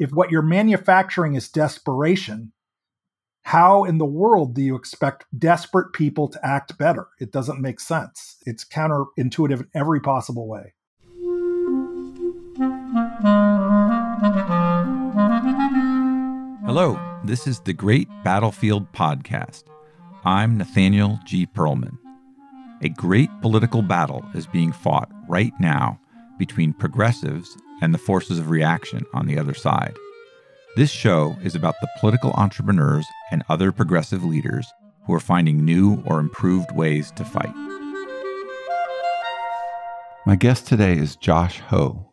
if what you're manufacturing is desperation, how in the world do you expect desperate people to act better? It doesn't make sense. It's counterintuitive in every possible way. Hello, this is the Great Battlefield Podcast. I'm Nathaniel G. Pearlman. A great political battle is being fought right now between progressives and the forces of reaction on the other side. This show is about the political entrepreneurs and other progressive leaders who are finding new or improved ways to fight. My guest today is Josh Hoe,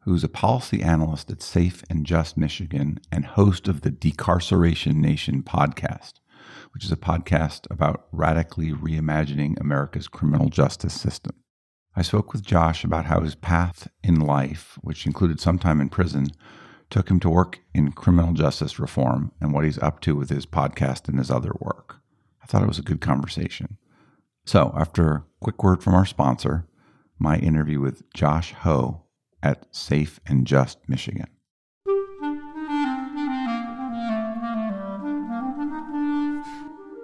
who's a policy analyst at Safe and Just Michigan and host of the Decarceration Nation podcast, which is a podcast about radically reimagining America's criminal justice system. I spoke with Josh about how his path in life, which included some time in prison, took him to work in criminal justice reform and what he's up to with his podcast and his other work. I thought it was a good conversation. So, after a quick word from our sponsor, my interview with Josh Hoe at Safe and Just Michigan.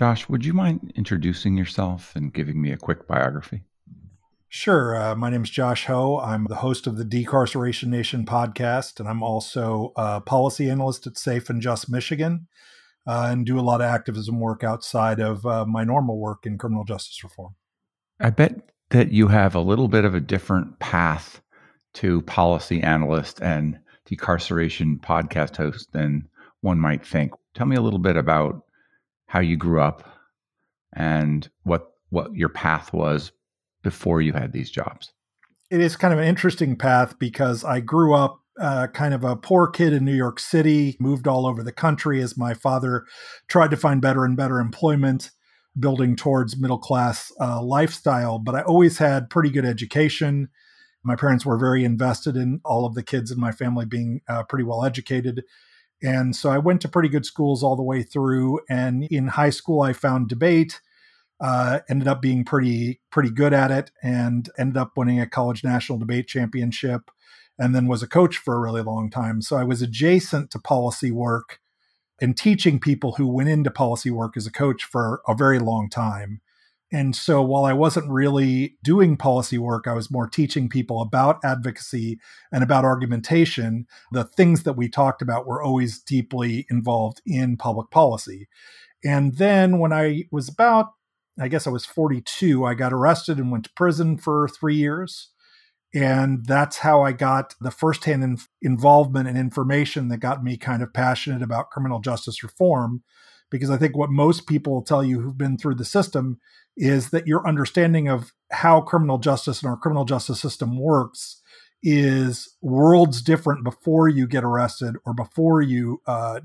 Josh, would you mind introducing yourself and giving me a quick biography? Sure. Uh, my name is Josh Hoe. I'm the host of the Decarceration Nation podcast, and I'm also a policy analyst at Safe and Just Michigan uh, and do a lot of activism work outside of uh, my normal work in criminal justice reform. I bet that you have a little bit of a different path to policy analyst and decarceration podcast host than one might think. Tell me a little bit about how you grew up and what what your path was before you had these jobs. It is kind of an interesting path because I grew up uh, kind of a poor kid in New York City, moved all over the country as my father tried to find better and better employment, building towards middle class uh, lifestyle. But I always had pretty good education. My parents were very invested in all of the kids in my family being uh, pretty well educated. And so I went to pretty good schools all the way through. And in high school, I found debate. Uh, ended up being pretty pretty good at it, and ended up winning a college national debate championship, and then was a coach for a really long time. So I was adjacent to policy work and teaching people who went into policy work as a coach for a very long time. And so while I wasn't really doing policy work, I was more teaching people about advocacy and about argumentation. The things that we talked about were always deeply involved in public policy. And then when I was about, I guess I was 42, I got arrested and went to prison for three years. And that's how I got the firsthand in- involvement and information that got me kind of passionate about criminal justice reform. Because I think what most people tell you who've been through the system is that your understanding of how criminal justice and our criminal justice system works is worlds different before you get arrested or before you uh,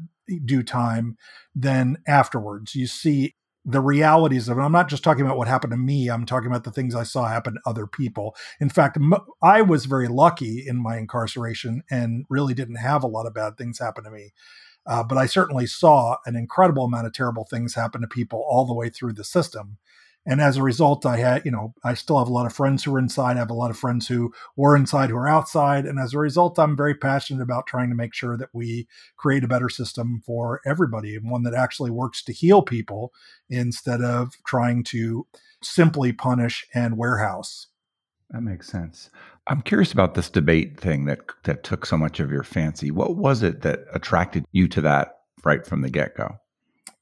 do time than afterwards. You see the realities of it. I'm not just talking about what happened to me. I'm talking about the things I saw happen to other people. In fact, I was very lucky in my incarceration and really didn't have a lot of bad things happen to me. Uh, but I certainly saw an incredible amount of terrible things happen to people all the way through the system. And as a result i had you know i still have a lot of friends who are inside. I have a lot of friends who were inside who are outside. And as a result i'm very passionate about trying to make sure that we create a better system for everybody and one that actually works to heal people instead of trying to simply punish and warehouse that makes sense i'm curious about this debate thing that that took so much of your fancy what was it that attracted you to that right from the get-go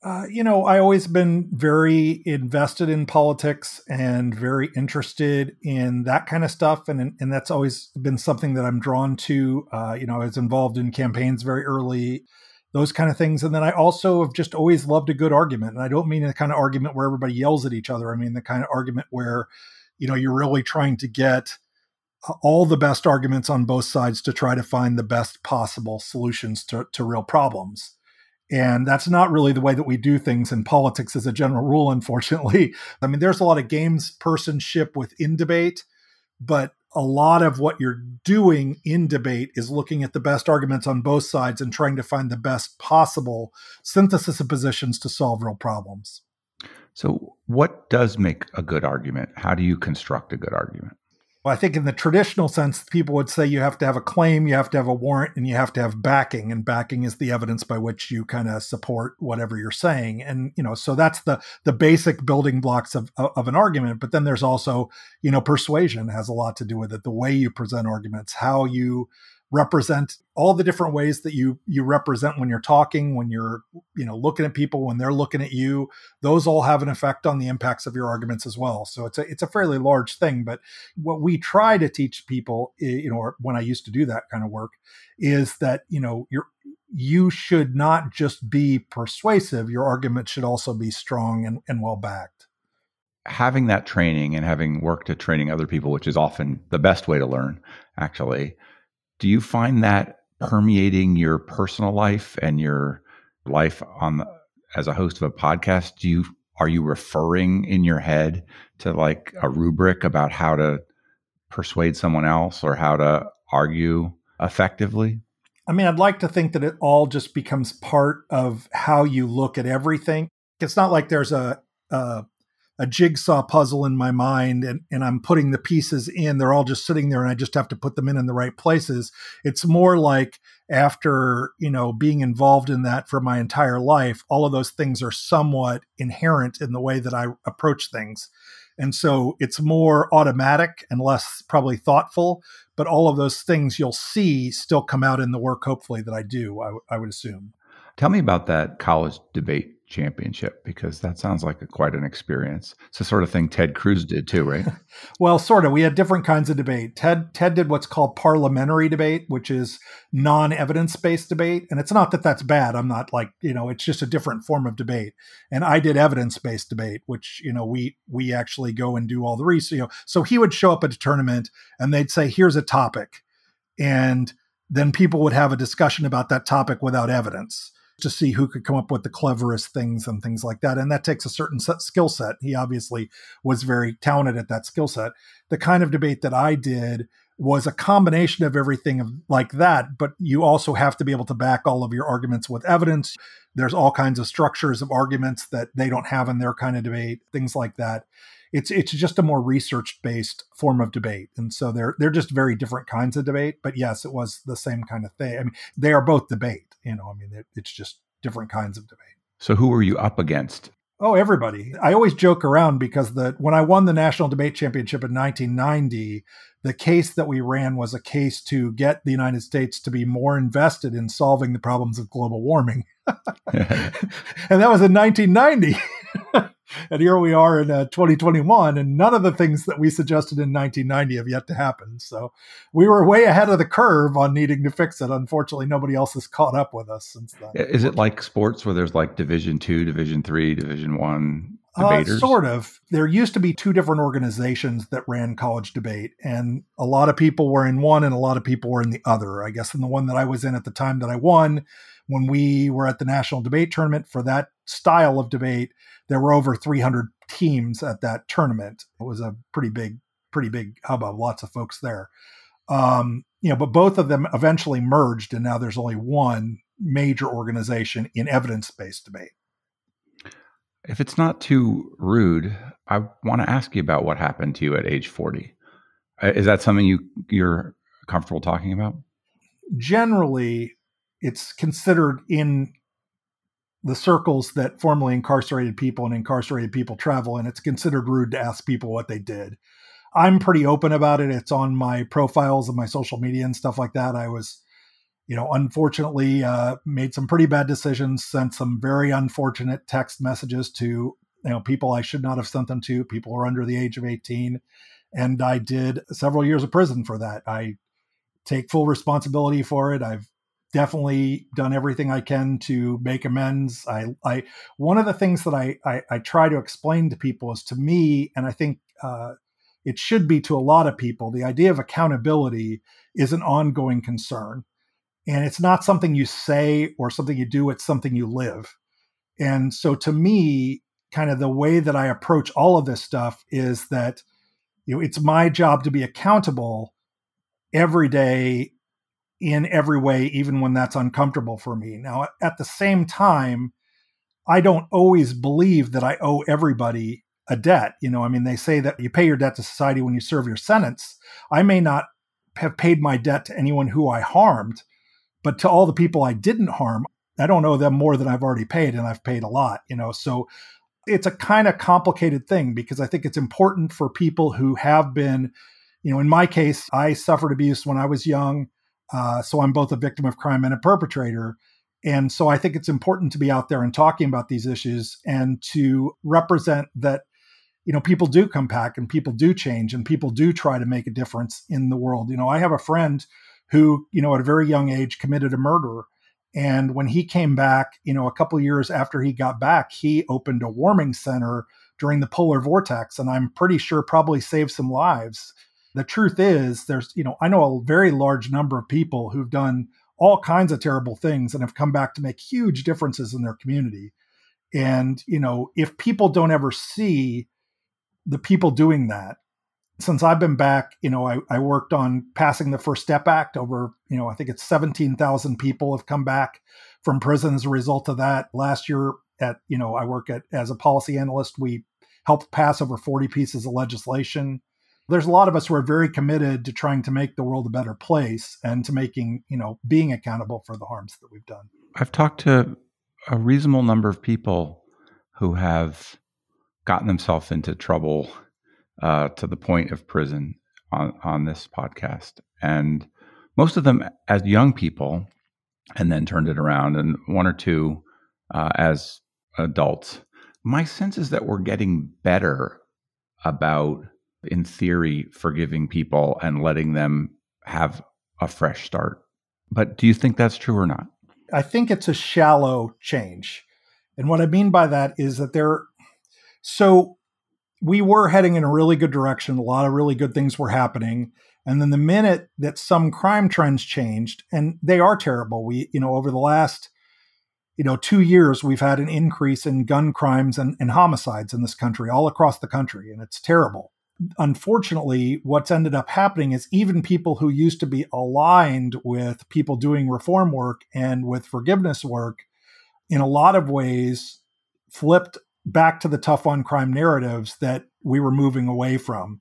uh, you know, I always been very invested in politics and very interested in that kind of stuff, and and that's always been something that I'm drawn to. Uh, you know, I was involved in campaigns very early, those kind of things, and then I also have just always loved a good argument. And I don't mean the kind of argument where everybody yells at each other. I mean the kind of argument where, you know, you're really trying to get uh, all the best arguments on both sides to try to find the best possible solutions to, to real problems. And that's not really the way that we do things in politics as a general rule, unfortunately. I mean, there's a lot of games personship within debate, but a lot of what you're doing in debate is looking at the best arguments on both sides and trying to find the best possible synthesis of positions to solve real problems. So, what does make a good argument? How do you construct a good argument? Well, I think in the traditional sense, people would say you have to have a claim, you have to have a warrant, and you have to have backing. And backing is the evidence by which you kind of support whatever you're saying. And you know, so that's the the basic building blocks of of an argument. But then there's also, you know, persuasion has a lot to do with it. The way you present arguments, how you represent all the different ways that you you represent when you're talking when you're you know looking at people when they're looking at you. Those all have an effect on the impacts of your arguments as well. So it's a it's a fairly large thing but what we try to teach people you know when i used to do that kind of work is that you know you're you should not just be persuasive your argument should also be strong and, and well backed. Having that training and having worked at training other people which is often the best way to learn actually do you find that permeating your personal life and your life on the, as a host of a podcast? Do you are you referring in your head to like a rubric about how to persuade someone else or how to argue effectively? I mean, I'd like to think that it all just becomes part of how you look at everything. It's not like there's a, a a jigsaw puzzle in my mind and, and I'm putting the pieces in. They're all just sitting there and I just have to put them in in the right places. It's more like after, you know, being involved in that for my entire life, all of those things are somewhat inherent in the way that I approach things. And so it's more automatic and less probably thoughtful, but all of those things you'll see still come out in the work, hopefully, that I do, I, w- I would assume. Tell me about that college debate championship because that sounds like a, quite an experience. It's the sort of thing Ted Cruz did too, right? well, sort of. We had different kinds of debate. Ted Ted did what's called parliamentary debate, which is non-evidence based debate, and it's not that that's bad. I'm not like you know, it's just a different form of debate. And I did evidence based debate, which you know we we actually go and do all the research. You know, so he would show up at a tournament and they'd say, "Here's a topic," and then people would have a discussion about that topic without evidence to see who could come up with the cleverest things and things like that. And that takes a certain skill set. He obviously was very talented at that skill set. The kind of debate that I did was a combination of everything like that, but you also have to be able to back all of your arguments with evidence. There's all kinds of structures of arguments that they don't have in their kind of debate, things like that. It's it's just a more research based form of debate, and so they're they're just very different kinds of debate. But yes, it was the same kind of thing. I mean, they are both debate you know, I mean, it, it's just different kinds of debate. So who were you up against? Oh, everybody. I always joke around because the when I won the national debate championship in 1990, the case that we ran was a case to get the United States to be more invested in solving the problems of global warming. and that was in 1990. and here we are in uh, 2021, and none of the things that we suggested in 1990 have yet to happen. So we were way ahead of the curve on needing to fix it. Unfortunately, nobody else has caught up with us since then. Is it like sports where there's like Division Two, Division Three, Division One? Uh, sort of. There used to be two different organizations that ran college debate, and a lot of people were in one and a lot of people were in the other. I guess in the one that I was in at the time that I won, when we were at the national debate tournament for that style of debate, there were over 300 teams at that tournament. It was a pretty big, pretty big hubbub. Lots of folks there. Um, you know, but both of them eventually merged, and now there's only one major organization in evidence-based debate. If it's not too rude, I want to ask you about what happened to you at age 40. Uh, is that something you you're comfortable talking about? Generally, it's considered in the circles that formerly incarcerated people and incarcerated people travel, and it's considered rude to ask people what they did. I'm pretty open about it. It's on my profiles and my social media and stuff like that. I was, you know, unfortunately uh, made some pretty bad decisions, sent some very unfortunate text messages to, you know, people I should not have sent them to. People who are under the age of 18. And I did several years of prison for that. I take full responsibility for it. I've definitely done everything I can to make amends. I, I one of the things that I, I, I try to explain to people is to me, and I think uh, it should be to a lot of people, the idea of accountability is an ongoing concern. And it's not something you say or something you do, it's something you live. And so to me, kind of the way that I approach all of this stuff is that you know it's my job to be accountable every day in every way even when that's uncomfortable for me. Now at the same time, I don't always believe that I owe everybody a debt. You know, I mean, they say that you pay your debt to society when you serve your sentence. I may not have paid my debt to anyone who I harmed, but to all the people I didn't harm, I don't owe them more than I've already paid, and I've paid a lot, you know. So it's a kind of complicated thing because I think it's important for people who have been, you know, in my case, I suffered abuse when I was young. Uh, so I'm both a victim of crime and a perpetrator. And so I think it's important to be out there and talking about these issues and to represent that you know people do come back and people do change and people do try to make a difference in the world. You know i have a friend who you know at a very young age committed a murder. And when he came back you know a couple years after he got back he opened a warming center during the polar vortex. And i'm pretty sure probably saved some lives the truth is there's you know i know a very large number of people who've done all kinds of terrible things and have come back to make huge differences in their community and you know if people don't ever see the people doing that since I've been back, you know, I, I, worked on passing the First Step Act. Over, you know, I think it's 17,000 people have come back from prison as a result of that. Last year, at you know, I work at as a policy analyst. We helped pass over 40 pieces of legislation. There's a lot of us who are very committed to trying to make the world a better place and to making, you know, being accountable for the harms that we've done. I've talked to a reasonable number of people who have gotten themselves into trouble uh, to the point of prison on, on this podcast. And most of them as young people, and then turned it around, and one or two uh, as adults. My sense is that we're getting better about, in theory, forgiving people and letting them have a fresh start. But do you think that's true or not? I think it's a shallow change. And what I mean by that is that there so we were heading in a really good direction. A lot of really good things were happening. And then the minute that some crime trends changed, and they are terrible, we, you know, over the last, you know, two years, we've had an increase in gun crimes and, and homicides in this country, all across the country, and it's terrible. Unfortunately, what's ended up happening is even people who used to be aligned with people doing reform work and with forgiveness work, in a lot of ways, flipped back to the tough on crime narratives that we were moving away from.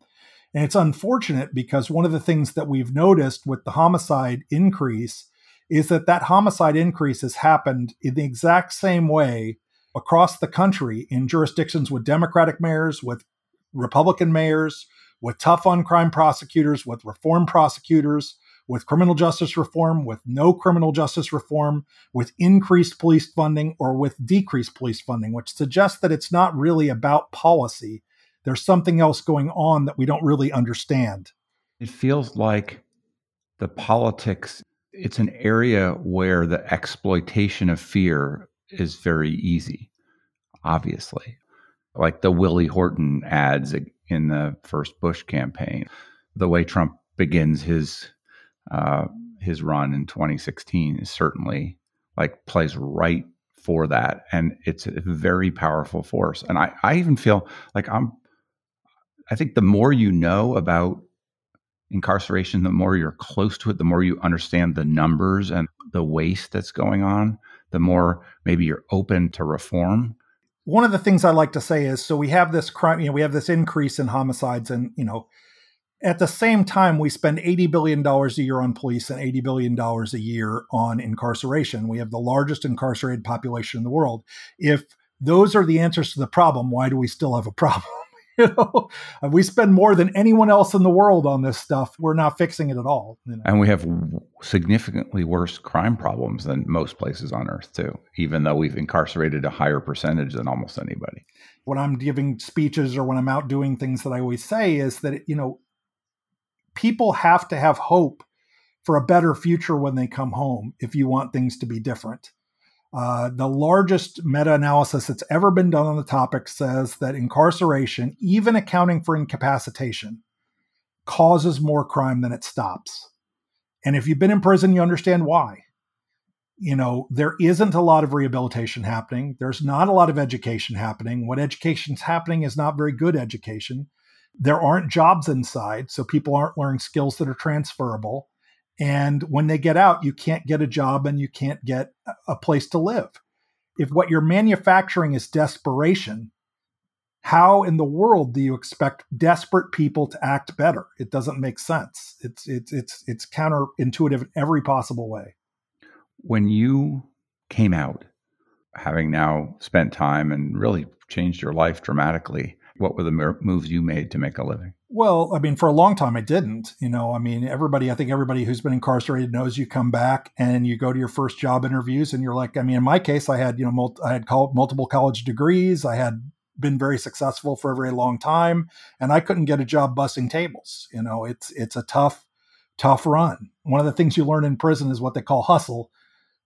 And it's unfortunate because one of the things that we've noticed with the homicide increase is that that homicide increase has happened in the exact same way across the country in jurisdictions with Democratic mayors, with Republican mayors, with tough on crime prosecutors, with reform prosecutors, with criminal justice reform, with no criminal justice reform, with increased police funding, or with decreased police funding, which suggests that it's not really about policy. There's something else going on that we don't really understand. It feels like the politics, it's an area where the exploitation of fear is very easy, obviously. Like the Willie Horton ads in the first Bush campaign, the way Trump begins his uh, his run in 2016 is certainly like plays right for that, and it's a very powerful force. And I, I even feel like I'm. I think the more you know about incarceration, the more you're close to it, the more you understand the numbers and the waste that's going on, the more maybe you're open to reform. One of the things I like to say is so we have this crime, you know, we have this increase in homicides and, you know, at the same time, we spend $80 billion a year on police and $80 billion a year on incarceration. We have the largest incarcerated population in the world. If those are the answers to the problem, why do we still have a problem? you know, we spend more than anyone else in the world on this stuff. We're not fixing it at all. You know? And we have significantly worse crime problems than most places on earth, too, even though we've incarcerated a higher percentage than almost anybody. When I'm giving speeches or when I'm out doing things that I always say is that, you know, people have to have hope for a better future when they come home if you want things to be different. Uh, the largest meta analysis that's ever been done on the topic says that incarceration, even accounting for incapacitation, causes more crime than it stops. And if you've been in prison, you understand why. You know, there isn't a lot of rehabilitation happening. There's not a lot of education happening. What education's happening is not very good education. There aren't jobs inside, so people aren't learning skills that are transferable. And when they get out, you can't get a job and you can't get a place to live. If what you're manufacturing is desperation, how in the world do you expect desperate people to act better? It doesn't make sense. It's it's it's it's counterintuitive in every possible way. When you came out, having now spent time and really changed your life dramatically, what were the moves you made to make a living? Well, I mean, for a long time, I didn't. You know, I mean, everybody, I think everybody who's been incarcerated knows you come back and you go to your first job interviews, and you're like, I mean, in my case, I had, you know, I had multiple college degrees, I had been very successful for a very long time, and I couldn't get a job bussing tables. You know, it's it's a tough, tough run. One of the things you learn in prison is what they call hustle,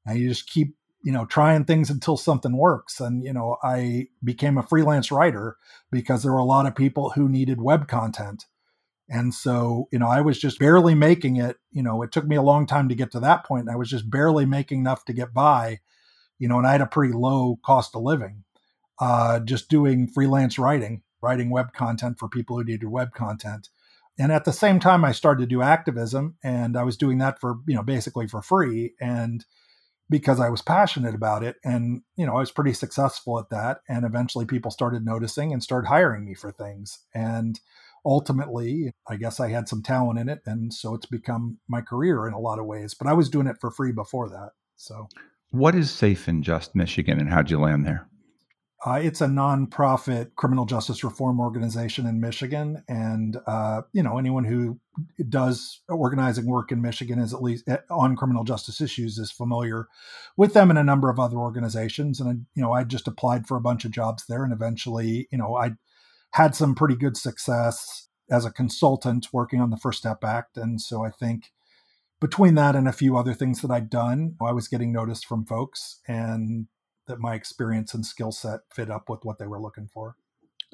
and you just keep you know trying things until something works. And you know, I became a freelance writer because there were a lot of people who needed web content. And so, you know, I was just barely making it. You know, it took me a long time to get to that point. I was just barely making enough to get by, you know, and I had a pretty low cost of living uh, just doing freelance writing, writing web content for people who needed web content. And at the same time, I started to do activism, and I was doing that for you know basically for free, and because I was passionate about it, and you know I was pretty successful at that. And eventually, people started noticing and started hiring me for things. And ultimately, I guess I had some talent in it, and so it's become my career in a lot of ways. But I was doing it for free before that. So, what is Safe and Just Michigan, and how'd you land there? Uh, it's a nonprofit criminal justice reform organization in Michigan, and uh, you know anyone who does organizing work in Michigan is at least eh, on criminal justice issues is familiar with them and a number of other organizations. And you know, I just applied for a bunch of jobs there, and eventually, you know, I had some pretty good success as a consultant working on the First Step Act, and so I think between that and a few other things that I'd done, I was getting noticed from folks, and that my experience and skill set fit up with what they were looking for.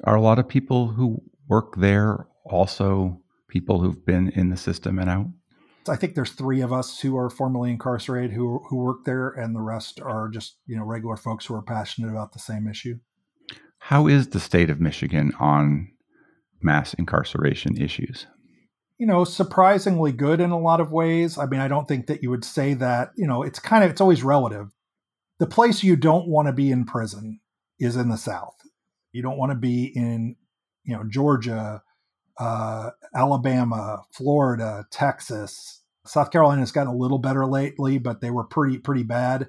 Are a lot of people who work there also people who've been in the system and out? I think there's three of us who are formerly incarcerated who who work there, and the rest are just you know regular folks who are passionate about the same issue. How is the state of Michigan on mass incarceration issues? You know, surprisingly good in a lot of ways. I mean, I don't think that you would say that. You know, it's kind of it's always relative the place you don't want to be in prison is in the South. You don't want to be in, you know, Georgia, uh, Alabama, Florida, Texas. South Carolina has gotten a little better lately, but they were pretty pretty bad.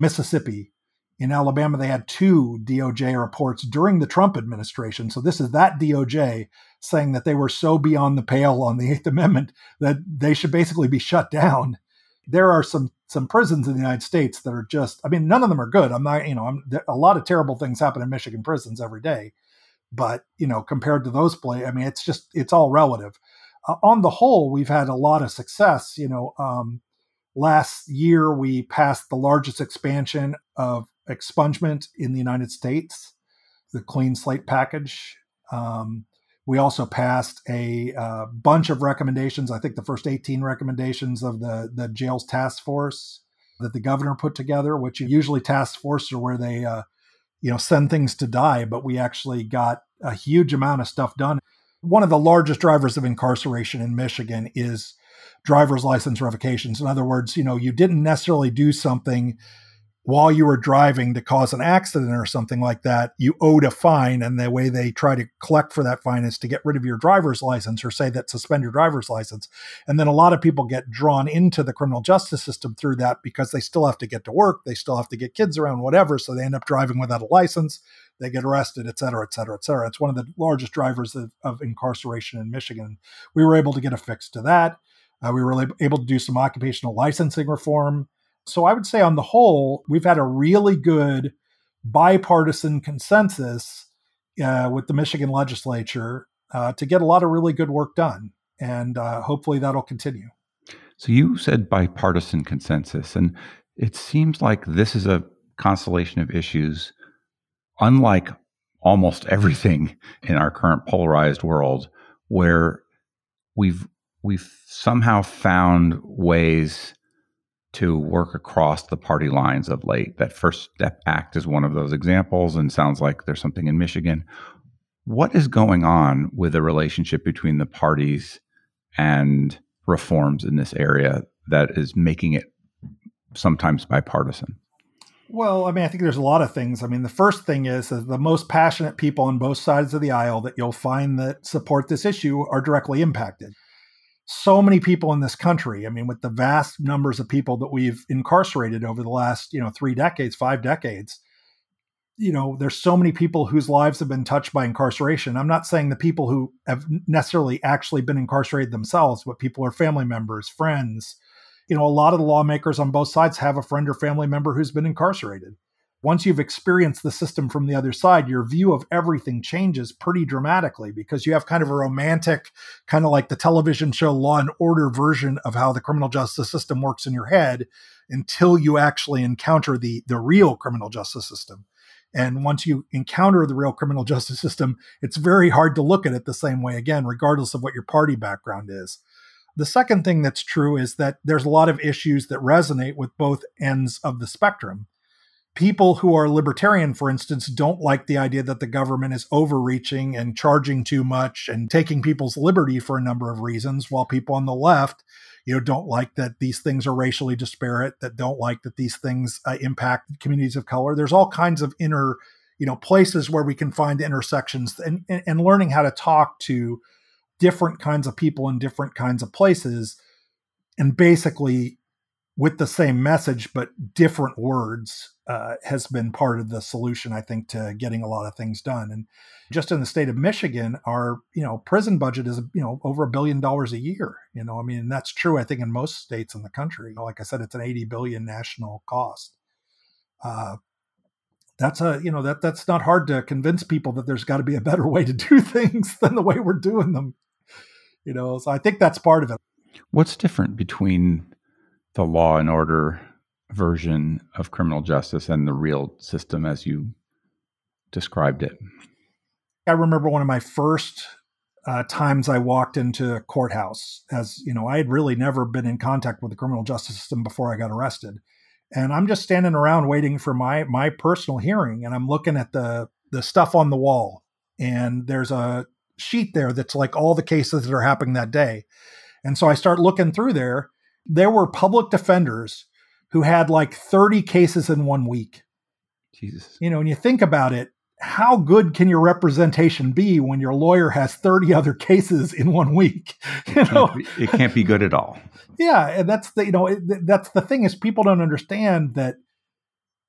Mississippi, in Alabama, they had two DOJ reports during the Trump administration. So this is that DOJ saying that they were so beyond the pale on the Eighth Amendment that they should basically be shut down there are some some prisons in the United States that are just I mean none of them are good. I'm not you know I'm a lot of terrible things happen in Michigan prisons every day, but you know compared to those play I mean it's just it's all relative. Uh, on the whole, we've had a lot of success. You know, um, last year we passed the largest expansion of expungement in the United States, the Clean Slate package. Um, we also passed a uh, bunch of recommendations. I think the first 18 recommendations of the, the jails task force that the governor put together, which usually task forces are where they, uh, you know, send things to die. But we actually got a huge amount of stuff done. One of the largest drivers of incarceration in Michigan is driver's license revocations. In other words, you know, you didn't necessarily do something while you were driving to cause an accident or something like that, you owed a fine. And the way they try to collect for that fine is to get rid of your driver's license or say that suspend your driver's license. And then a lot of people get drawn into the criminal justice system through that because they still have to get to work, they still have to get kids around, whatever. So they end up driving without a license, they get arrested, et cetera, et cetera, et cetera. It's one of the largest drivers of, of incarceration in Michigan. We were able to get a fix to that. Uh, we were able to do some occupational licensing reform. So I would say, on the whole, we've had a really good bipartisan consensus uh, with the Michigan legislature uh, to get a lot of really good work done. And uh, hopefully that'll continue. So you said bipartisan consensus, and it seems like this is a constellation of issues, unlike almost everything in our current polarized world, where we've we've somehow found ways to work across the party lines of late. That First Step Act is one of those examples, and sounds like there's something in Michigan. What is going on with the relationship between the parties and reforms in this area that is making it sometimes bipartisan? Well, I mean, I think there's a lot of things. I mean, the first thing is that the most passionate people on both sides of the aisle that you'll find that support this issue are directly impacted. So many people in this country, I mean, with the vast numbers of people that we've incarcerated over the last, you know, three decades, five decades, you know, there's so many people whose lives have been touched by incarceration. I'm not saying the people who have necessarily actually been incarcerated themselves, but people are family members, friends, you know, a lot of the lawmakers on both sides have a friend or family member who's been incarcerated. Once you've experienced the system from the other side, your view of everything changes pretty dramatically because you have kind of a romantic, kind of like the television show Law and Order version of how the criminal justice system works in your head until you actually encounter the, the real criminal justice system. And once you encounter the real criminal justice system, it's very hard to look at it the same way again, regardless of what your party background is. The second thing that's true is that there's a lot of issues that resonate with both ends of the spectrum. People who are libertarian, for instance, don't like the idea that the government is overreaching and charging too much and taking people's liberty for a number of reasons, while people on the left, you know, don't like that these things are racially disparate, that don't like that these things uh, impact communities of color. There's all kinds of inner, you know, places where we can find intersections and, and, and learning how to talk to different kinds of people in different kinds of places and basically with the same message but different words uh, has been part of the solution i think to getting a lot of things done. And just in the state of michigan our you know prison budget is you know over a billion dollars a year you know i mean that's true i think in most states in the country. Like i said it's an 80 billion national cost. Uh, that's a you know that that's not hard to convince people that there's got to be a better way to do things than the way we're doing them. You know so i think that's part of it. What's different between the law and order version of criminal justice and the real system as you described it i remember one of my first uh, times i walked into a courthouse as you know i had really never been in contact with the criminal justice system before i got arrested and i'm just standing around waiting for my my personal hearing and i'm looking at the the stuff on the wall and there's a sheet there that's like all the cases that are happening that day. And so I start looking through there. There were public defenders who had like 30 cases in one week. Jesus. You know, when you think about it, how good can your representation be when your lawyer has 30 other cases in one week? You know, it can't be good at all. Yeah, and that's the you know it, that's the thing is people don't understand that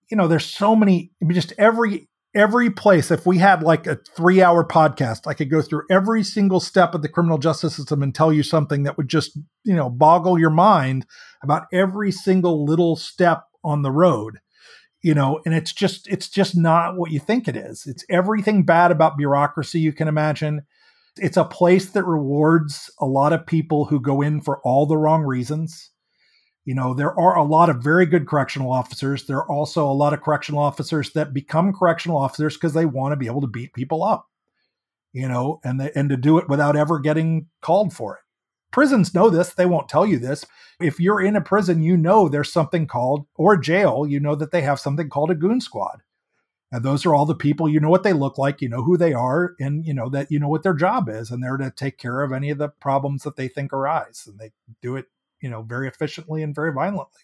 you know there's so many I mean, just every every place if we had like a three hour podcast i could go through every single step of the criminal justice system and tell you something that would just you know boggle your mind about every single little step on the road you know and it's just it's just not what you think it is. It's everything bad about bureaucracy you can imagine. It's a place that rewards a lot of people who go in for all the wrong reasons you know, there are a lot of very good correctional officers. There are also a lot of correctional officers that become correctional officers because they want to be able to beat people up, you know, and they, and to do it without ever getting called for it. Prisons know this. They won't tell you this. If you're in a prison, you know there's something called, or jail, you know that they have something called a goon squad. And those are all the people, you know what they look like, you know who they are, and you know that you know what their job is, and they're to take care of any of the problems that they think arise. And they do it you know, very efficiently and very violently.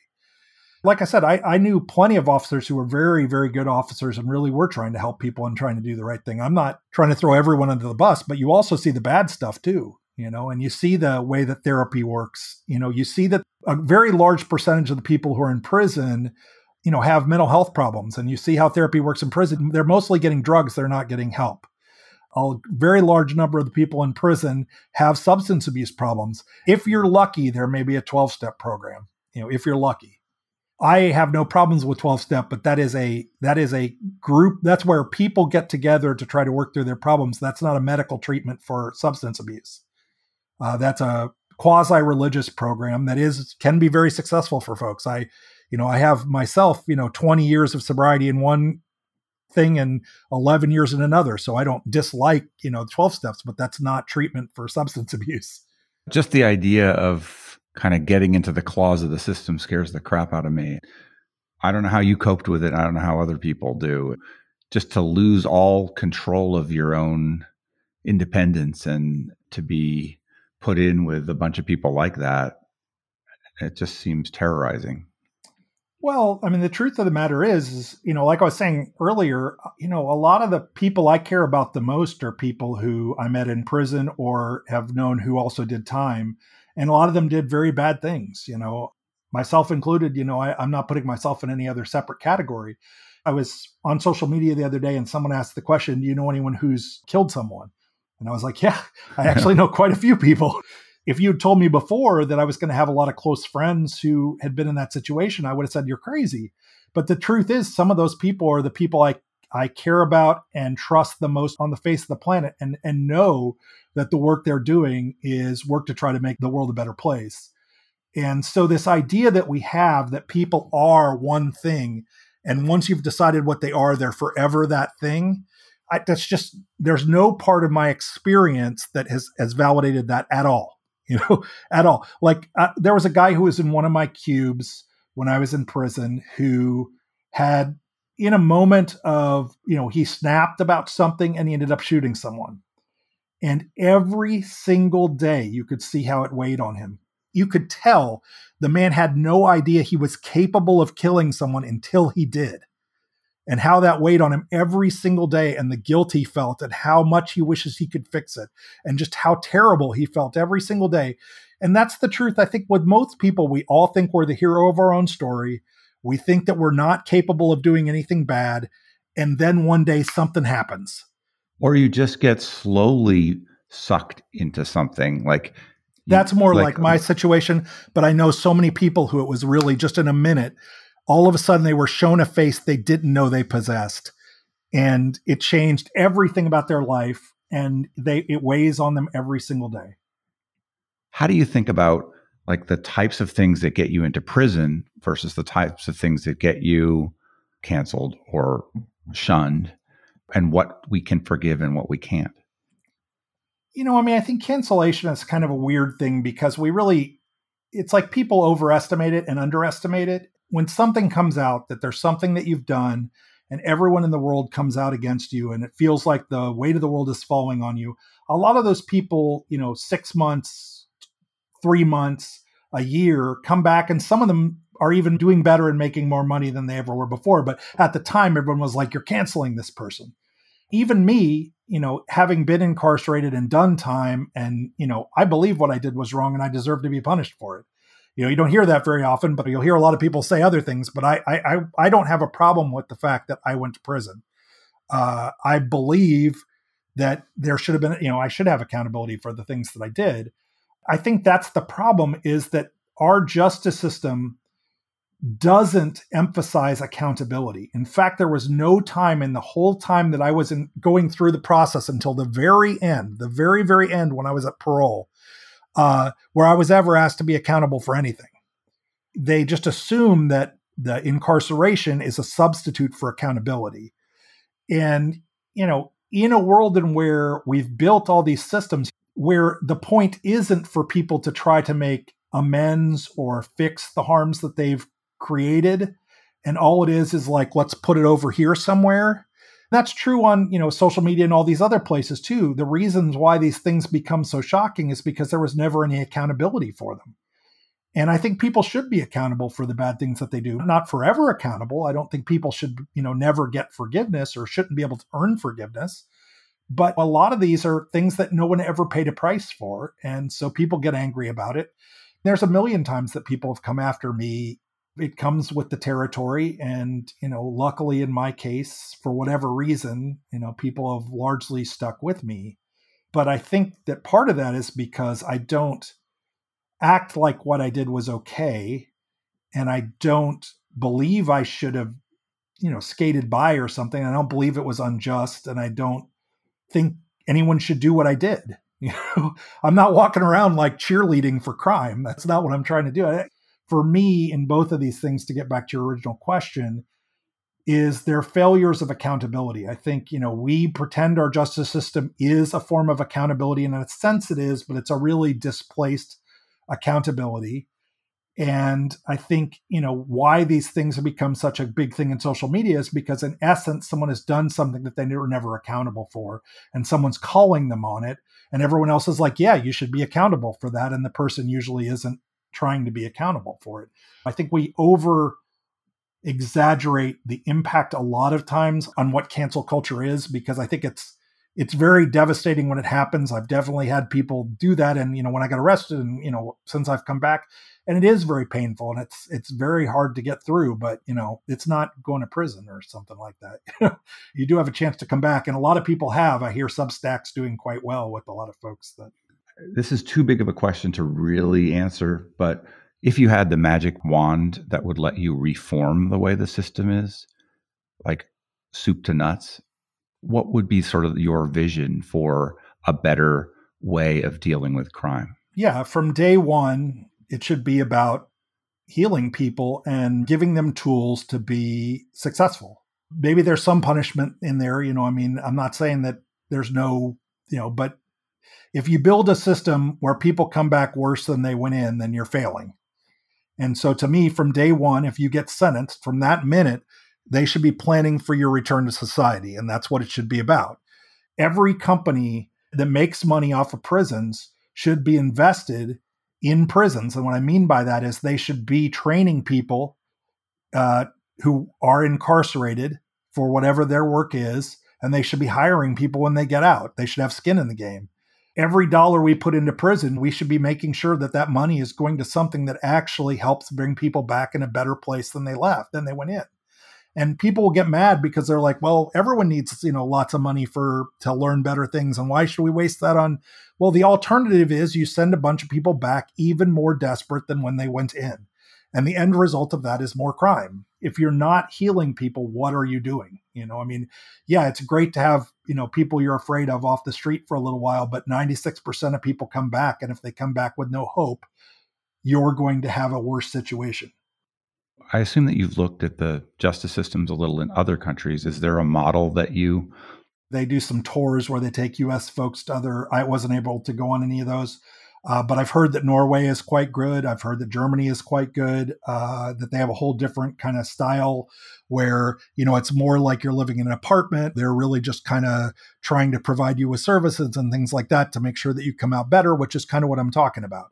Like I said, I, I knew plenty of officers who were very, very good officers and really were trying to help people and trying to do the right thing. I'm not trying to throw everyone under the bus, but you also see the bad stuff too, you know, and you see the way that therapy works. You know, you see that a very large percentage of the people who are in prison you know have mental health problems and you see how therapy works in prison they're mostly getting drugs they're not getting help a very large number of the people in prison have substance abuse problems. If you're lucky, there may be a 12 step program, you know, if you're lucky. I have no problems with 12 step, but that is a that is a group that's where people get together to try to work through their problems. That's not a medical treatment for substance abuse. Uh, that's a quasi religious program that is can be very successful for folks. I, you know, I have myself, you know, 20 years of sobriety in one thing and 11 years in another. So I don't dislike, you know, 12 steps, but that's not treatment for substance abuse. Just the idea of kind of getting into the claws of the system scares the crap out of me. I don't know how you coped with it. I don't know how other people do. Just to lose all control of your own independence and to be put in with a bunch of people like that, it just seems terrorizing. Well, I mean, the truth of the matter is, is, you know, like I was saying earlier, you know, a lot of the people I care about the most are people who I met in prison or have known who also did time. And a lot of them did very bad things, you know, myself included. You know, I, I'm not putting myself in any other separate category. I was on social media the other day and someone asked the question, Do you know anyone who's killed someone? And I was like, Yeah, I actually know quite a few people if you had told me before that I was going to have a lot of close friends who had been in that situation, I would have said you're crazy. But the truth is, some of those people are the people I I care about and trust the most on the face of the planet, and and know that the work they're doing is work to try to make the world a better place. And so this idea that we have that people are one thing, and once you've decided what they are, they're forever that thing. I, that's just there's no part of my experience that has has validated that at all you know, at all. Like uh, there was a guy who was in one of my cubes when I was in prison who had, in a moment of, you know, he snapped about something and he ended up shooting someone. And every single day you could see how it weighed on him. You could tell the man had no idea he was capable of killing someone until he did and how that weighed on him every single day and the guilt he felt and how much he wishes he could fix it and just how terrible he felt every single day. And that's the truth. I think with most people, we all think we're the hero of our own story. We think that we're not capable of doing anything bad. And then one day something happens. Or you just get slowly sucked into something like that's more like, like my situation. But I know so many people who it was really just in a minute all of a sudden they were shown a face they didn't know they possessed. And it changed everything about their life and they it weighs on them every single day. How do you think about like the types of things that get you into prison versus the types of things that get you canceled or shunned and what we can forgive and what we can't? You know i mean i think cancellation is kind of a weird thing because we really it's like people overestimate it and underestimate it when something comes out that there's something that you've done and everyone in the world comes out against you and it feels like the weight of the world is falling on you a lot of those people you know six months three months a year come back and some of them are even doing better and making more money than they ever were before. But at the time everyone was like you're canceling this person. Even me you know having been incarcerated and done time and you know i believe what i did was wrong and i deserve to be punished for it you know you don't hear that very often but you'll hear a lot of people say other things but i i i don't have a problem with the fact that i went to prison uh, i believe that there should have been you know i should have accountability for the things that i did i think that's the problem is that our justice system doesn't emphasize accountability. In fact, there was no time in the whole time that I was in going through the process until the very end, the very, very end when I was at parole, uh, where I was ever asked to be accountable for anything. They just assume that the incarceration is a substitute for accountability. And, you know, in a world in where we've built all these systems where the point isn't for people to try to make amends or fix the harms that they've created and all it is is like let's put it over here somewhere that's true on, you know, social media and all these other places too. The reasons why these things become so shocking is because there was never any accountability for them. And I think people should be accountable for the bad things that they do. Not forever accountable. I don't think people should, you know, never get forgiveness or shouldn't be able to earn forgiveness. But a lot of these are things that no one ever paid a price for. And so people get angry about it. There's a million times that people have come after me it comes with the territory. And you know luckily in my case for whatever reason you know people have largely stuck with me. But i think that part of that is because i don't act like what i did was okay. And i don't believe i should have you know skated by or something. I don't believe it was unjust. And i don't think anyone should do what i did. You know i'm not walking around like cheerleading for crime. That's not what i'm trying to do. I, for me in both of these things to get back to your original question is their failures of accountability. I think, you know, we pretend our justice system is a form of accountability, and in a sense it is, but it's a really displaced accountability. And I think, you know, why these things have become such a big thing in social media is because, in essence, someone has done something that they were never accountable for, and someone's calling them on it. And everyone else is like, yeah, you should be accountable for that. And the person usually isn't trying to be accountable for it. I think we over exaggerate the impact a lot of times on what cancel culture is because I think it's it's very devastating when it happens. I've definitely had people do that and you know when I got arrested and you know since I've come back and it is very painful and it's it's very hard to get through but you know it's not going to prison or something like that. you do have a chance to come back and a lot of people have. I hear Substacks doing quite well with a lot of folks that this is too big of a question to really answer, but if you had the magic wand that would let you reform the way the system is, like soup to nuts, what would be sort of your vision for a better way of dealing with crime? Yeah, from day one, it should be about healing people and giving them tools to be successful. Maybe there's some punishment in there, you know, I mean, I'm not saying that there's no, you know, but if you build a system where people come back worse than they went in, then you're failing. And so, to me, from day one, if you get sentenced from that minute, they should be planning for your return to society. And that's what it should be about. Every company that makes money off of prisons should be invested in prisons. And what I mean by that is they should be training people uh, who are incarcerated for whatever their work is. And they should be hiring people when they get out. They should have skin in the game every dollar we put into prison, we should be making sure that that money is going to something that actually helps bring people back in a better place than they left, than they went in. And people will get mad because they're like, well, everyone needs, you know, lots of money for to learn better things. And why should we waste that on? Well, the alternative is you send a bunch of people back even more desperate than when they went in. And the end result of that is more crime. If you're not healing people, what are you doing? You know, I mean, yeah, it's great to have, you know, people you're afraid of off the street for a little while, but 96% of people come back. And if they come back with no hope, you're going to have a worse situation. I assume that you've looked at the justice systems a little in other countries. Is there a model that you? They do some tours where they take U.S. folks to other. I wasn't able to go on any of those. Uh, but I've heard that Norway is quite good. I've heard that Germany is quite good. Uh, that they have a whole different kind of style where you know it's more like you're living in an apartment. They're really just kind of trying to provide you with services and things like that to make sure that you come out better, which is kind of what I'm talking about.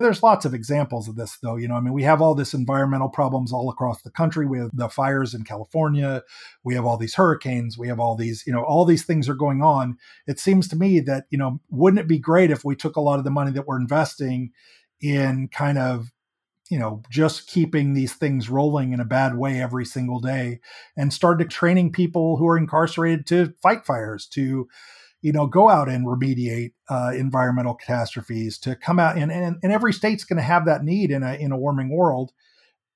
There's lots of examples of this, though. You know, I mean, we have all this environmental problems all across the country. We have the fires in California. We have all these hurricanes. We have all these, you know, all these things are going on. It seems to me that, you know, wouldn't it be great if we took a lot of the money that we're investing in kind of you know just keeping these things rolling in a bad way every single day and started training people who are incarcerated to fight fires to you know, go out and remediate uh, environmental catastrophes, to come out and, and, and every state's going to have that need in a in a warming world.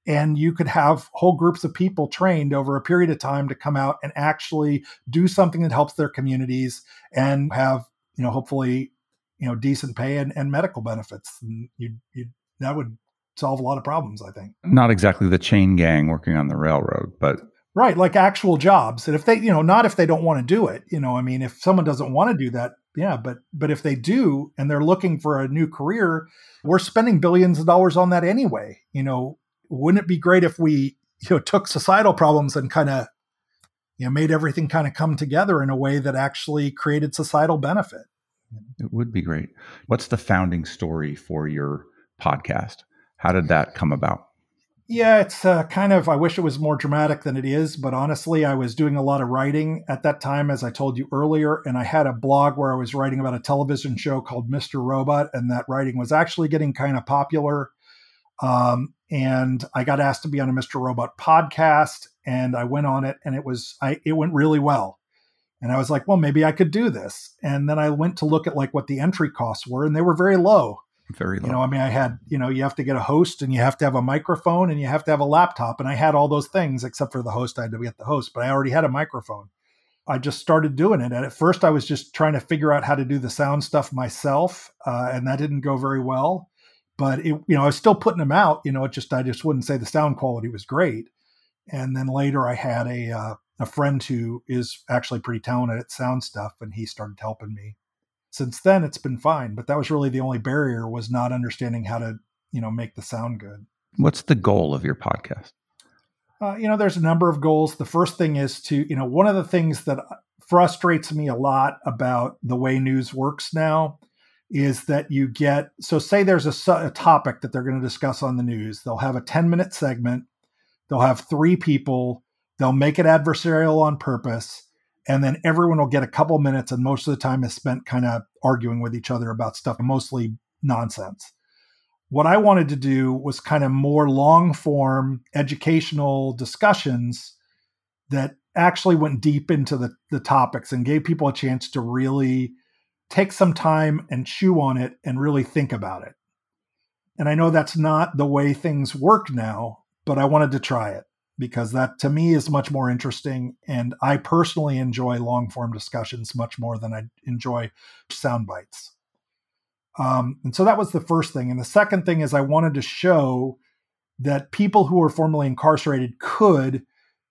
And you could have whole groups of people trained over a period of time to come out and actually do something that helps their communities and have, you know, hopefully, you know, decent pay and, and medical benefits. And you, you that would solve a lot of problems, I think. Not exactly the chain gang working on the railroad, but Right, like actual jobs. And if they, you know, not if they don't want to do it, you know, I mean, if someone doesn't want to do that, yeah, but but if they do and they're looking for a new career, we're spending billions of dollars on that anyway. You know, wouldn't it be great if we, you know, took societal problems and kind of you know, made everything kind of come together in a way that actually created societal benefit? It would be great. What's the founding story for your podcast? How did that come about? Yeah, it's uh, kind of, I wish it was more dramatic than it is, but honestly, I was doing a lot of writing at that time, as I told you earlier, and I had a blog where I was writing about a television show called Mr. Robot, and that writing was actually getting kind of popular. Um, and I got asked to be on a Mr. Robot podcast, and I went on it, and it was, I, it went really well. And I was like, well, maybe I could do this. And then I went to look at like what the entry costs were, and they were very low. Very low. You know, I mean, I had, you know, you have to get a host and you have to have a microphone and you have to have a laptop. And I had all those things except for the host. I had to get the host, but I already had a microphone. I just started doing it. And at first, I was just trying to figure out how to do the sound stuff myself. Uh, and that didn't go very well. But, it, you know, I was still putting them out. You know, it just, I just wouldn't say the sound quality was great. And then later I had a uh, a friend who is actually pretty talented at sound stuff, and he started helping me. Since then, it's been fine, but that was really the only barrier was not understanding how to, you know, make the sound good. What's the goal of your podcast? Uh, you know, there's a number of goals. The first thing is to, you know, one of the things that frustrates me a lot about the way news works now is that you get so say there's a, a topic that they're going to discuss on the news they'll have a 10 minute segment they'll have three people they'll make it adversarial on purpose and then everyone will get a couple minutes and most of the time is spent kind of arguing with each other about stuff mostly nonsense what i wanted to do was kind of more long form educational discussions that actually went deep into the, the topics and gave people a chance to really take some time and chew on it and really think about it. And I know that's not the way things work now, but I wanted to try it because that to me is much more interesting. And I personally enjoy long form discussions much more than I enjoy sound bites. Um, and so that was the first thing. And the second thing is I wanted to show that people who were formerly incarcerated could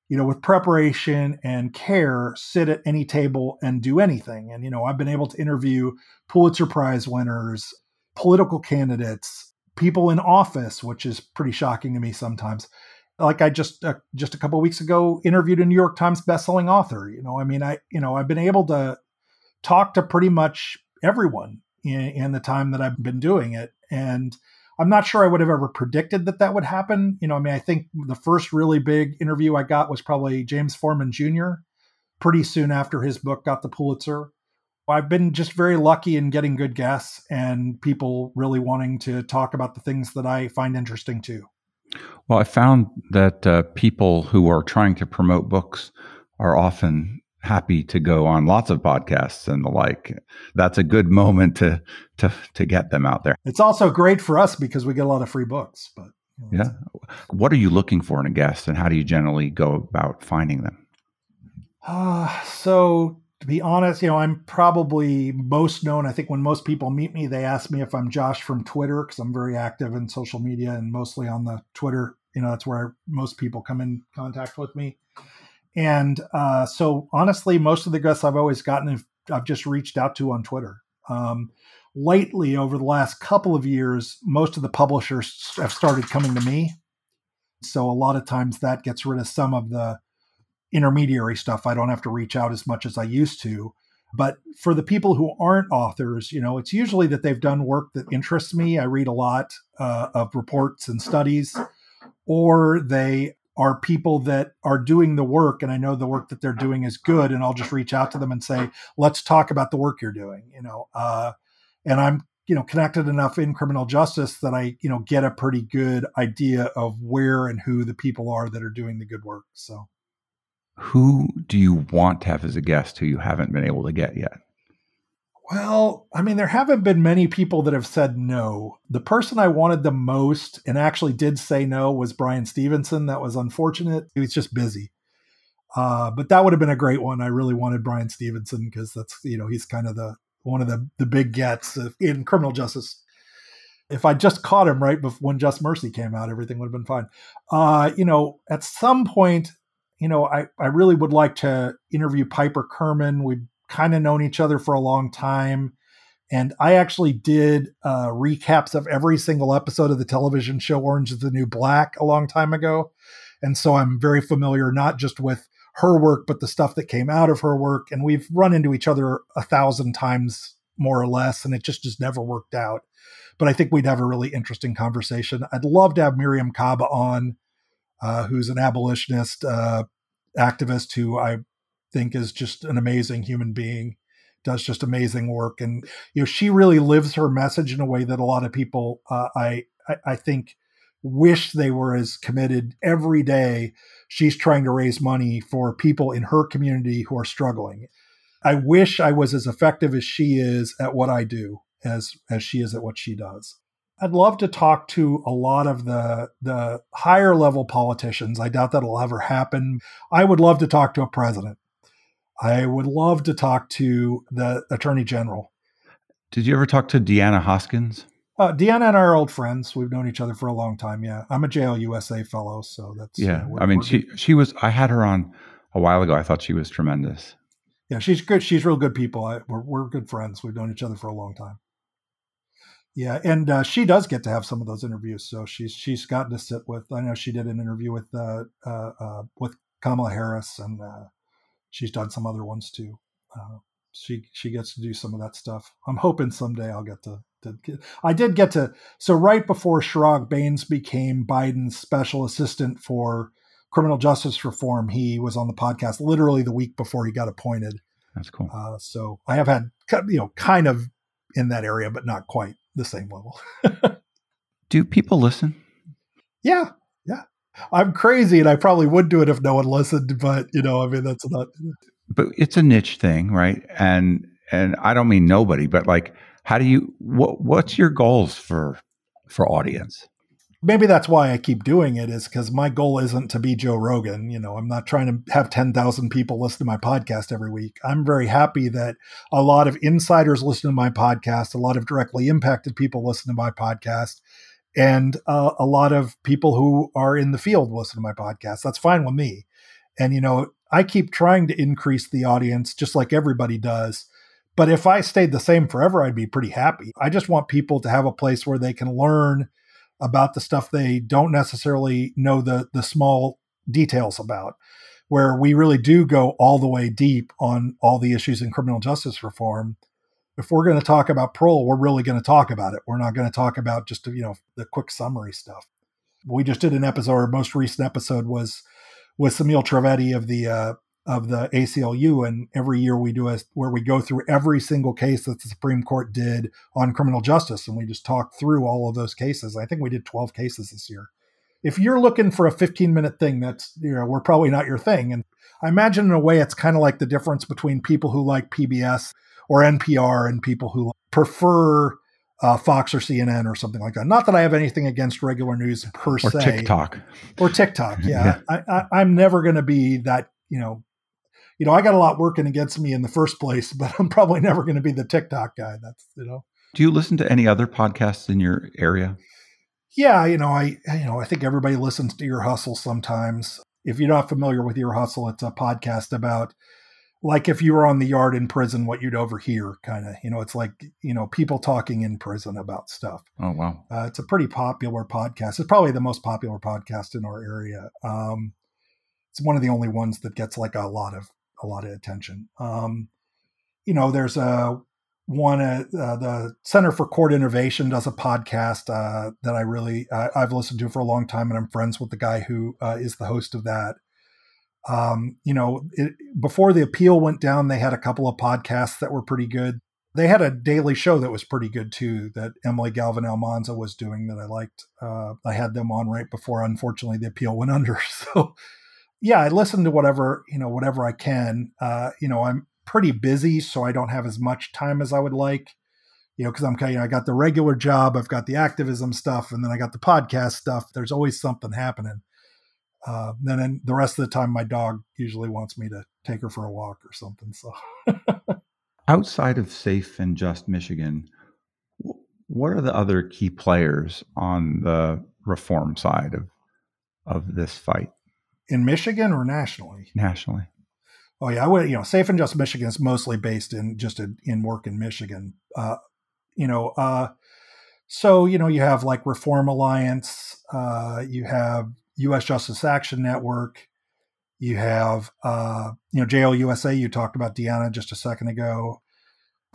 you know, with preparation and care, sit at any table and do anything. And, you know, I've been able to interview Pulitzer Prize winners, political candidates, people in office, which is pretty shocking to me sometimes. Like I just uh, just a couple weeks ago interviewed a New York Times bestselling author. You know, I mean, I you know I've been able to talk to pretty much everyone in, in the time that I've been doing it, and I'm not sure I would have ever predicted that that would happen. You know, I mean, I think the first really big interview I got was probably James Forman Jr. pretty soon after his book got the Pulitzer. I've been just very lucky in getting good guests and people really wanting to talk about the things that I find interesting too. Well, I found that uh, people who are trying to promote books are often happy to go on lots of podcasts and the like. That's a good moment to to to get them out there. It's also great for us because we get a lot of free books. But you know, yeah, what are you looking for in a guest, and how do you generally go about finding them? Uh, so to be honest, you know, I'm probably most known. I think when most people meet me, they ask me if I'm Josh from Twitter because I'm very active in social media and mostly on the Twitter. You know, that's where most people come in contact with me. And uh, so, honestly, most of the guests I've always gotten, I've just reached out to on Twitter. Um, lately, over the last couple of years, most of the publishers have started coming to me. So, a lot of times that gets rid of some of the intermediary stuff. I don't have to reach out as much as I used to. But for the people who aren't authors, you know, it's usually that they've done work that interests me. I read a lot uh, of reports and studies, or they are people that are doing the work and I know the work that they're doing is good and I'll just reach out to them and say, let's talk about the work you're doing, you know, uh, and I'm, you know, connected enough in criminal justice that I, you know, get a pretty good idea of where and who the people are that are doing the good work. So who do you want to have as a guest who you haven't been able to get yet? Well, I mean, there haven't been many people that have said no. The person I wanted the most and actually did say no was Bryan Stevenson. That was unfortunate. He was just busy. Uh, but that would have been a great one. I really wanted Bryan Stevenson because that's, you know, he's kind of the one of the, the big gets in criminal justice. If I just caught him right before when Just Mercy came out, everything would have been fine. Uh, you know, at some point, you know, I, I really would like to interview Piper Kerman. We've kind of known each other for a long time. And I actually did uh, recaps of every single episode of the television show Orange is the New Black a long time ago. And so I'm very familiar not just with her work, but the stuff that came out of her work. And we've run into each other a thousand times more or less, and it just just never worked out. But I think we'd have a really interesting conversation. I'd love to have Mariame Kaba on, who's an abolitionist uh, activist who I think is just an amazing human being does just amazing work. And you know she really lives her message in a way that a lot of people uh, I, I i think wish they were as committed. Every day she's trying to raise money for people in her community who are struggling. I wish i was as effective as she is at what i do as as she is at what she does I'd love to talk to a lot of the the higher level politicians. I doubt that'll ever happen. I would love to talk to a president. I would love to talk to the attorney general. Did you ever talk to Deanna Hoskins? Uh, Deanna and I are old friends. We've known each other for a long time. Yeah, I'm a JLUSA fellow, so that's Yeah, uh, I mean, she good. she was. I had her on a while ago. I thought she was tremendous. yeah, she's good. She's real good people. I, we're we're good friends. We've known each other for a long time. Yeah, and uh, she does get to have some of those interviews. So she's she's gotten to sit with. I know she did an interview with uh, uh, uh, with Kamala Harris, and uh, she's done some other ones too. Uh, she she gets to do some of that stuff. I'm hoping someday I'll get to. to get, I did get to. So right before Chiraag Bains became Biden's special assistant for criminal justice reform, he was on the podcast literally the week before he got appointed. That's cool. Uh, so I have had you know kind of in that area, but not quite the same level. Do people listen? Yeah, yeah. I'm crazy, and I probably would do it if no one listened. But you know, I mean, that's not. But it's a niche thing, right? And and I don't mean nobody, but like, how do you? What what's your goals for for audience? Maybe that's why I keep doing it is because my goal isn't to be Joe Rogan. You know, I'm not trying to have 10,000 people listen to my podcast every week. I'm very happy that a lot of insiders listen to my podcast, a lot of directly impacted people listen to my podcast, and uh, a lot of people who are in the field listen to my podcast. That's fine with me. And, you know, I keep trying to increase the audience just like everybody does. But if I stayed the same forever, I'd be pretty happy. I just want people to have a place where they can learn about the stuff they don't necessarily know the the small details about where we really do go all the way deep on all the issues in criminal justice reform. If we're going to talk about parole we're really going to talk about it. We're not going to talk about just you know the quick summary stuff. We just did an episode our most recent episode was with Somil Trivedi of the uh, of the ACLU, and every year we do a where we go through every single case that the Supreme Court did on criminal justice, and we just talk through all of those cases. I think we did twelve cases this year. If you're looking for a 15 minute thing, that's you know we're probably not your thing. And I imagine in a way it's kind of like the difference between people who like PBS or NPR and people who prefer uh, Fox or CNN or something like that. Not that I have anything against regular news per Or se TikTok? or TikTok. Yeah, I, I, I'm never going to be that. You know, you know, I got a lot working against me in the first place, but I'm probably never going to be the TikTok guy. That's you know, Do you listen to any other podcasts in your area? yeah, you know, I you know, I think everybody listens to Ear Hustle sometimes. If you're not familiar with Ear Hustle, it's a podcast about like if you were on the yard in prison, what you'd overhear, kind of. You know, it's like you know people talking in prison about stuff. Oh wow, Uh, it's a pretty popular podcast. It's probably the most popular podcast in our area. Um, it's one of the only ones that gets like a lot of a lot of attention. Um, you know, there's a one uh, uh, the Center for Court Innovation does a podcast uh, that I really uh, I've listened to for a long time, and I'm friends with the guy who uh, is the host of that. Um, you know, it, before the appeal went down, they had a couple of podcasts that were pretty good. They had a daily show that was pretty good too, that Emily Galvin Almanza was doing that I liked. Uh, I had them on right before, unfortunately, the appeal went under. So, yeah, I listen to whatever you know, whatever I can. Uh, you know, I'm pretty busy, so I don't have as much time as I would like. You know, because I'm kind of, I got the regular job, I've got the activism stuff, and then I got the podcast stuff. There's always something happening. Uh, then in the rest of the time, my dog usually wants me to take her for a walk or something. So, outside of Safe and Just Michigan, what are the other key players on the reform side of of this fight in Michigan or nationally? nationally? Oh yeah, I would. You know, Safe and Just Michigan is mostly based in just in, in work in Michigan. Uh, you know, uh, so you know you have like Reform Alliance, uh, you have U.S. Justice Action Network, you have uh, you know JLUSA. You talked about Deanna just a second ago.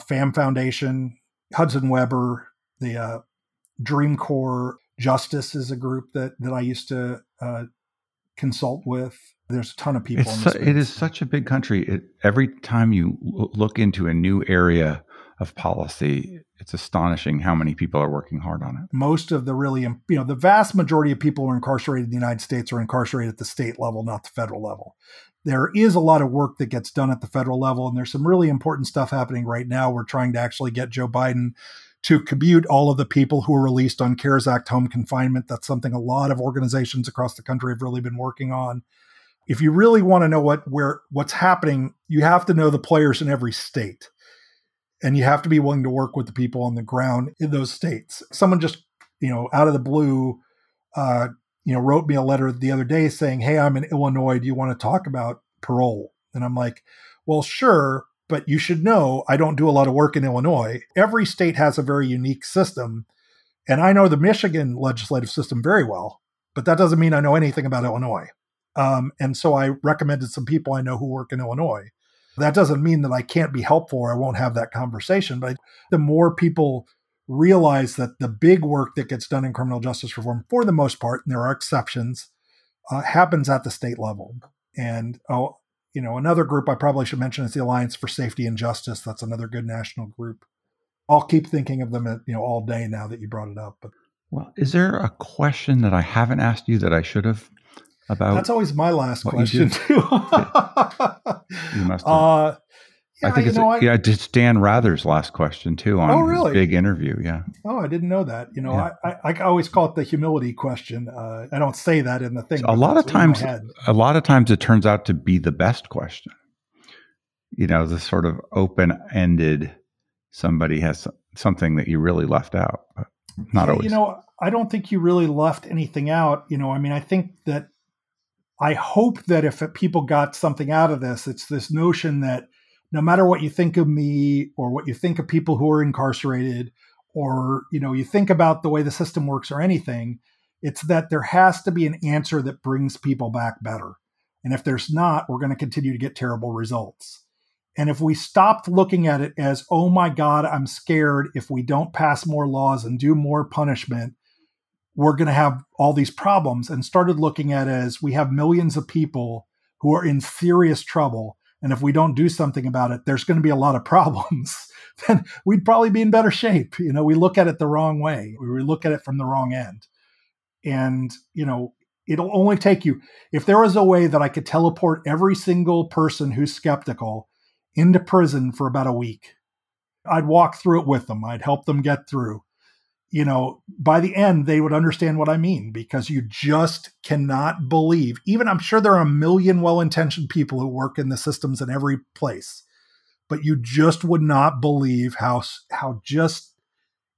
FAMM Foundation, Hudson Webber, the uh, Dream Corps Justice is a group that that I used to uh, consult with. There's a ton of people. Su- it is such a big country. It, every time you l- look into a new area of policy, it's astonishing how many people are working hard on it. most of the really, you know, the vast majority of people who are incarcerated in the United States are incarcerated at the state level, not the federal level. There is a lot of work that gets done at the federal level, and there's some really important stuff happening right now. We're trying to actually get Joe Biden to commute all of the people who were released on CARES Act home confinement. That's something a lot of organizations across the country have really been working on. If you really want to know what where what's happening, you have to know the players in every state And you have to be willing to work with the people on the ground in those states. Someone just, you know, out of the blue, uh, you know, wrote me a letter the other day saying, Hey, I'm in Illinois. Do you want to talk about parole? And I'm like, Well, sure, but you should know I don't do a lot of work in Illinois. Every state has a very unique system. And I know the Michigan legislative system very well, but that doesn't mean I know anything about Illinois. Um, and so I recommended some people I know who work in Illinois. That doesn't mean that I can't be helpful or I won't have that conversation. But the more people realize that the big work that gets done in criminal justice reform, for the most part, and there are exceptions, uh, happens at the state level. And oh, you know, another group I probably should mention is the Alliance for Safety and Justice. That's another good national group. I'll keep thinking of them, you know, all day now that you brought it up. But well, is there a question that I haven't asked you that I should have about? That's always my last question too. you must. Have. Uh, yeah, I think it's know, I, yeah, it's Dan Rather's last question too on oh, really? big interview. Yeah. Oh, I didn't know that. You know, yeah. I, I, I always call it the humility question. Uh, I don't say that in the thing. A lot of times, a lot of times it turns out to be the best question. You know, the sort of open ended. Somebody has something that you really left out, but not yeah, always. You know, I don't think you really left anything out. You know, I mean, I think that I hope that if people got something out of this, it's this notion that no matter what you think of me or what you think of people who are incarcerated or you know you think about the way the system works or anything it's that there has to be an answer that brings people back better. And if there's not we're going to continue to get terrible results. And if we stopped looking at it as oh my god i'm scared. If we don't pass more laws and do more punishment we're going to have all these problems and started looking at it as we have millions of people who are in serious trouble and if we don't do something about it, there's going to be a lot of problems, then we'd probably be in better shape. You know, we look at it the wrong way. We look at it from the wrong end. And, you know, it'll only take you, if there was a way that I could teleport every single person who's skeptical into prison for about a week, I'd walk through it with them. I'd help them get through you know, by the end, they would understand what I mean because you just cannot believe. Even I'm sure there are a million well intentioned people who work in the systems in every place, but you just would not believe how, how just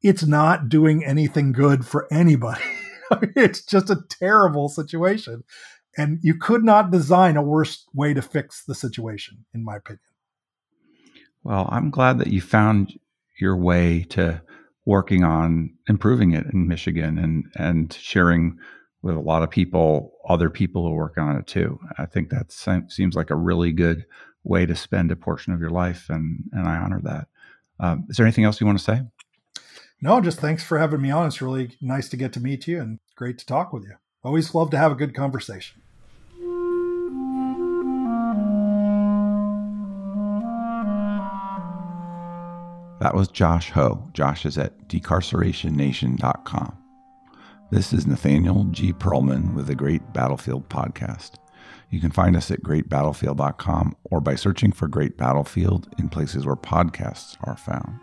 it's not doing anything good for anybody. it's just a terrible situation. And you could not design a worse way to fix the situation, in my opinion. Well, I'm glad that you found your way to working on improving it in Michigan and and sharing with a lot of people, other people who work on it too. I think that seems like a really good way to spend a portion of your life, and and I honor that. Um, is there anything else you want to say? No, just thanks for having me on. It's really nice to get to meet you and great to talk with you. Always love to have a good conversation. That was Josh Hoe. Josh is at decarcerationnation.com. This is Nathaniel G. Pearlman with the Great Battlefield Podcast. You can find us at greatbattlefield.com or by searching for Great Battlefield in places where podcasts are found.